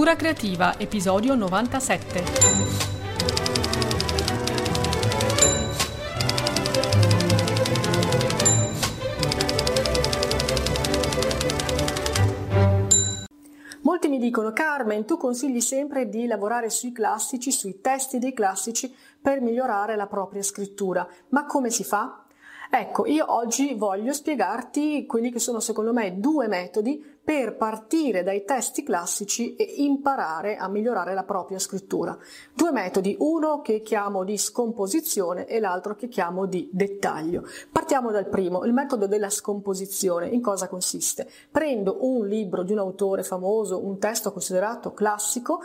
Scrittura creativa, episodio 97. Molti mi dicono, Carmen, tu consigli sempre di lavorare sui classici, sui testi dei classici per migliorare la propria scrittura, ma come si fa? Ecco, io oggi voglio spiegarti quelli che sono secondo me due metodi per partire dai testi classici e imparare a migliorare la propria scrittura. Due metodi, uno che chiamo di scomposizione e l'altro che chiamo di dettaglio. Partiamo dal primo, il metodo della scomposizione. In cosa consiste? Prendo un libro di un autore famoso, un testo considerato classico,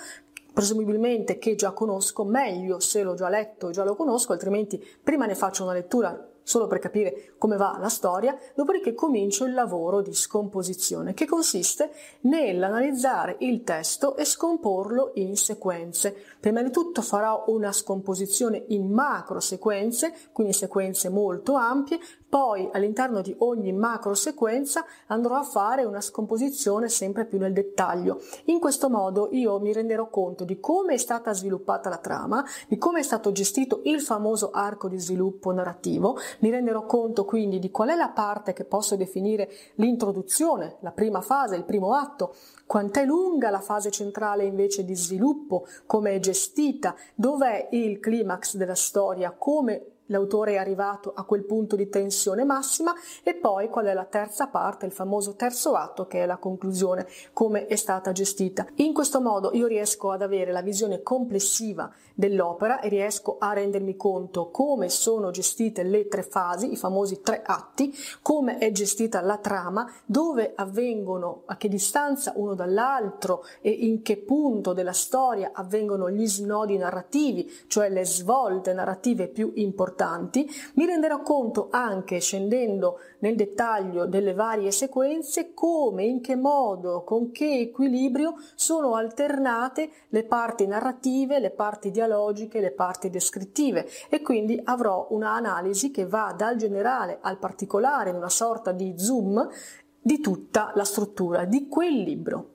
presumibilmente che già conosco, meglio se l'ho già letto e già lo conosco, altrimenti prima ne faccio una lettura solo per capire come va la storia, dopodiché comincio il lavoro di scomposizione che consiste nell'analizzare il testo e scomporlo in sequenze. Prima di tutto farò una scomposizione in macro sequenze, quindi sequenze molto ampie, poi all'interno di ogni macro sequenza andrò a fare una scomposizione sempre più nel dettaglio. In questo modo io mi renderò conto di come è stata sviluppata la trama, di come è stato gestito il famoso arco di sviluppo narrativo, mi renderò conto quindi di qual è la parte che posso definire l'introduzione, la prima fase, il primo atto, quant'è lunga la fase centrale invece di sviluppo, come è gestita, dov'è il climax della storia, come l'autore è arrivato a quel punto di tensione massima e poi qual è la terza parte, il famoso terzo atto che è la conclusione, come è stata gestita. In questo modo io riesco ad avere la visione complessiva dell'opera e riesco a rendermi conto come sono gestite le tre fasi, i famosi tre atti, come è gestita la trama, dove avvengono, a che distanza uno dall'altro e in che punto della storia avvengono gli snodi narrativi, cioè le svolte narrative più importanti importanti, mi renderò conto anche scendendo nel dettaglio delle varie sequenze come, in che modo, con che equilibrio sono alternate le parti narrative, le parti dialogiche, le parti descrittive e quindi avrò un'analisi che va dal generale al particolare una sorta di zoom di tutta la struttura di quel libro.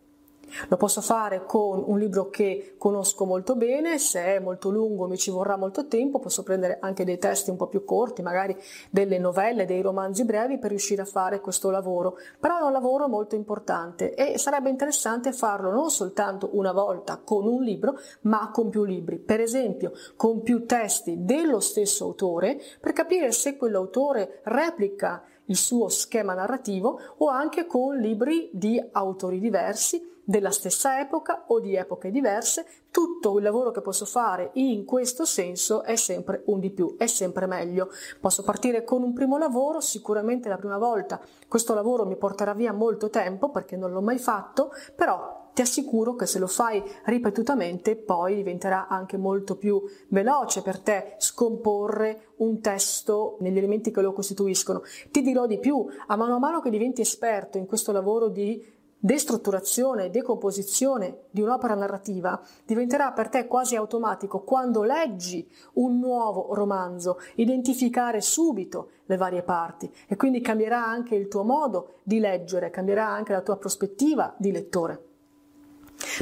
Lo posso fare con un libro che conosco molto bene, se è molto lungo mi ci vorrà molto tempo, posso prendere anche dei testi un po' più corti, magari delle novelle, dei romanzi brevi per riuscire a fare questo lavoro. Però è un lavoro molto importante e sarebbe interessante farlo non soltanto una volta con un libro, ma con più libri. Per esempio, con più testi dello stesso autore per capire se quell'autore replica il suo schema narrativo o anche con libri di autori diversi della stessa epoca o di epoche diverse, tutto il lavoro che posso fare in questo senso è sempre un di più, è sempre meglio. Posso partire con un primo lavoro, sicuramente la prima volta questo lavoro mi porterà via molto tempo perché non l'ho mai fatto, però ti assicuro che se lo fai ripetutamente poi diventerà anche molto più veloce per te scomporre un testo negli elementi che lo costituiscono. Ti dirò di più, a mano a mano che diventi esperto in questo lavoro di destrutturazione decomposizione di un'opera narrativa diventerà per te quasi automatico quando leggi un nuovo romanzo, identificare subito le varie parti e quindi cambierà anche il tuo modo di leggere, cambierà anche la tua prospettiva di lettore.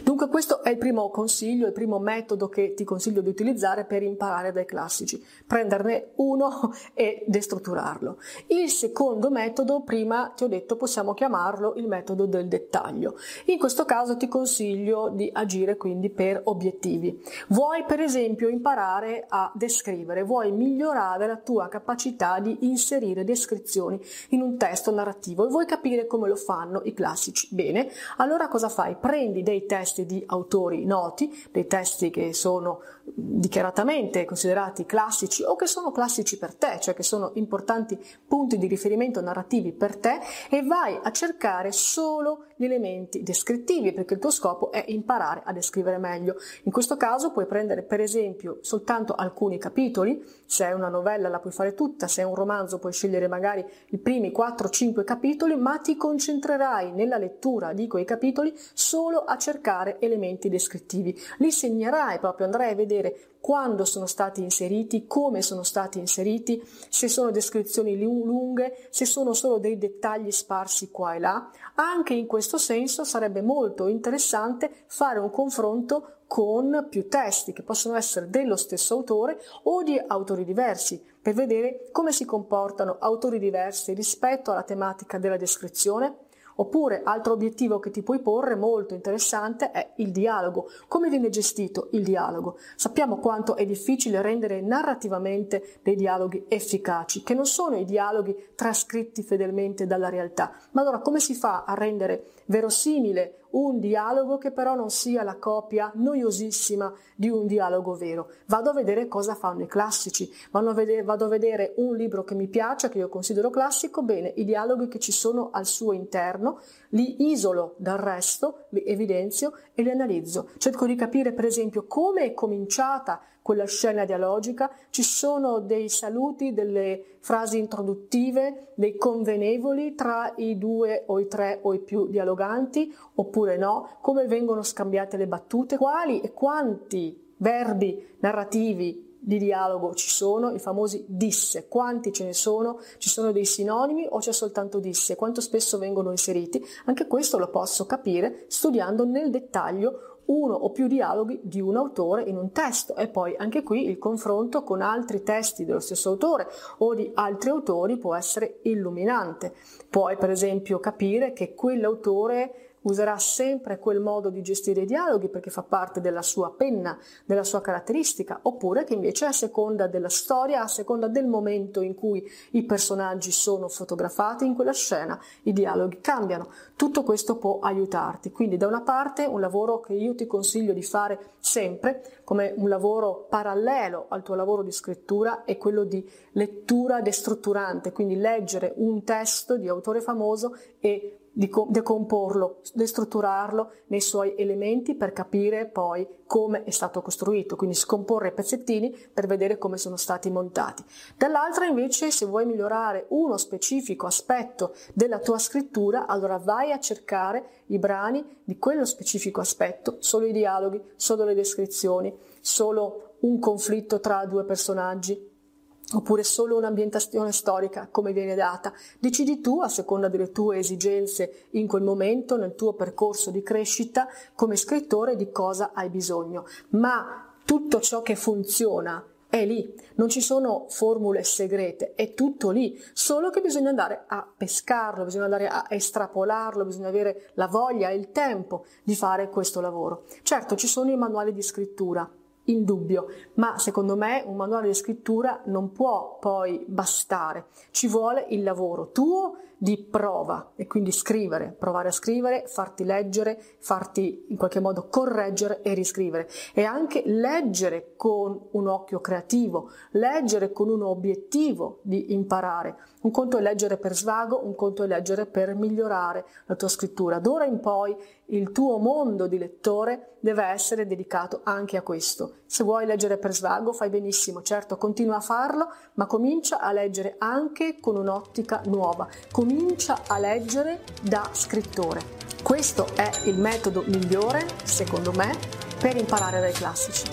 Dunque questo è il primo consiglio, il primo metodo che ti consiglio di utilizzare per imparare dai classici, prenderne uno e destrutturarlo. Il secondo metodo, prima ti ho detto, possiamo chiamarlo il metodo del dettaglio. In questo caso ti consiglio di agire quindi per obiettivi. Vuoi per esempio imparare a descrivere, vuoi migliorare la tua capacità di inserire descrizioni in un testo narrativo e vuoi capire come lo fanno i classici. Bene, allora cosa fai? Prendi dei testi di autori noti, dei testi che sono dichiaratamente considerati classici o che sono classici per te, cioè che sono importanti punti di riferimento narrativi per te e vai a cercare solo gli elementi descrittivi perché il tuo scopo è imparare a descrivere meglio. In questo caso puoi prendere per esempio soltanto alcuni capitoli, se è una novella la puoi fare tutta, se è un romanzo puoi scegliere magari i primi 4-5 capitoli, ma ti concentrerai nella lettura di quei capitoli solo a cercare cercare elementi descrittivi. Li segnerai proprio, andrai a vedere quando sono stati inseriti, come sono stati inseriti, se sono descrizioni lunghe, se sono solo dei dettagli sparsi qua e là. Anche in questo senso sarebbe molto interessante fare un confronto con più testi che possono essere dello stesso autore o di autori diversi per vedere come si comportano autori diversi rispetto alla tematica della descrizione Oppure, altro obiettivo che ti puoi porre, molto interessante, è il dialogo. Come viene gestito il dialogo? Sappiamo quanto è difficile rendere narrativamente dei dialoghi efficaci, che non sono i dialoghi trascritti fedelmente dalla realtà. Ma allora come si fa a rendere verosimile un dialogo che però non sia la copia noiosissima di un dialogo vero. Vado a vedere cosa fanno i classici, vado a vedere, vado a vedere un libro che mi piace, che io considero classico, bene, i dialoghi che ci sono al suo interno, li isolo dal resto, li evidenzio e li analizzo. Cerco di capire per esempio come è cominciata quella scena dialogica, ci sono dei saluti, delle frasi introduttive, dei convenevoli tra i due o i tre o i più dialoganti oppure no, come vengono scambiate le battute, quali e quanti verbi narrativi di dialogo ci sono, i famosi disse, quanti ce ne sono, ci sono dei sinonimi o c'è soltanto disse, quanto spesso vengono inseriti, anche questo lo posso capire studiando nel dettaglio uno o più dialoghi di un autore in un testo e poi anche qui il confronto con altri testi dello stesso autore o di altri autori può essere illuminante. Puoi per esempio capire che quell'autore userà sempre quel modo di gestire i dialoghi perché fa parte della sua penna, della sua caratteristica, oppure che invece a seconda della storia, a seconda del momento in cui i personaggi sono fotografati in quella scena, i dialoghi cambiano. Tutto questo può aiutarti. Quindi da una parte un lavoro che io ti consiglio di fare sempre come un lavoro parallelo al tuo lavoro di scrittura è quello di lettura destrutturante, quindi leggere un testo di autore famoso e di decomporlo, destrutturarlo nei suoi elementi per capire poi come è stato costruito, quindi scomporre i pezzettini per vedere come sono stati montati. Dall'altra invece se vuoi migliorare uno specifico aspetto della tua scrittura, allora vai a cercare i brani di quello specifico aspetto, solo i dialoghi, solo le descrizioni, solo un conflitto tra due personaggi, oppure solo un'ambientazione storica come viene data. Decidi tu, a seconda delle tue esigenze in quel momento, nel tuo percorso di crescita come scrittore, di cosa hai bisogno. Ma tutto ciò che funziona è lì, non ci sono formule segrete, è tutto lì, solo che bisogna andare a pescarlo, bisogna andare a estrapolarlo, bisogna avere la voglia e il tempo di fare questo lavoro. Certo, ci sono i manuali di scrittura, indubbio, ma secondo me un manuale di scrittura non può poi bastare, ci vuole il lavoro tuo di prova e quindi scrivere, provare a scrivere, farti leggere, farti in qualche modo correggere e riscrivere e anche leggere con un occhio creativo, leggere con un obiettivo di imparare. Un conto è leggere per svago, un conto è leggere per migliorare la tua scrittura. D'ora in poi il tuo mondo di lettore deve essere dedicato anche a questo. Se vuoi leggere per svago, fai benissimo, certo, continua a farlo, ma comincia a leggere anche con un'ottica nuova. Comincia a leggere da scrittore. Questo è il metodo migliore, secondo me, per imparare dai classici.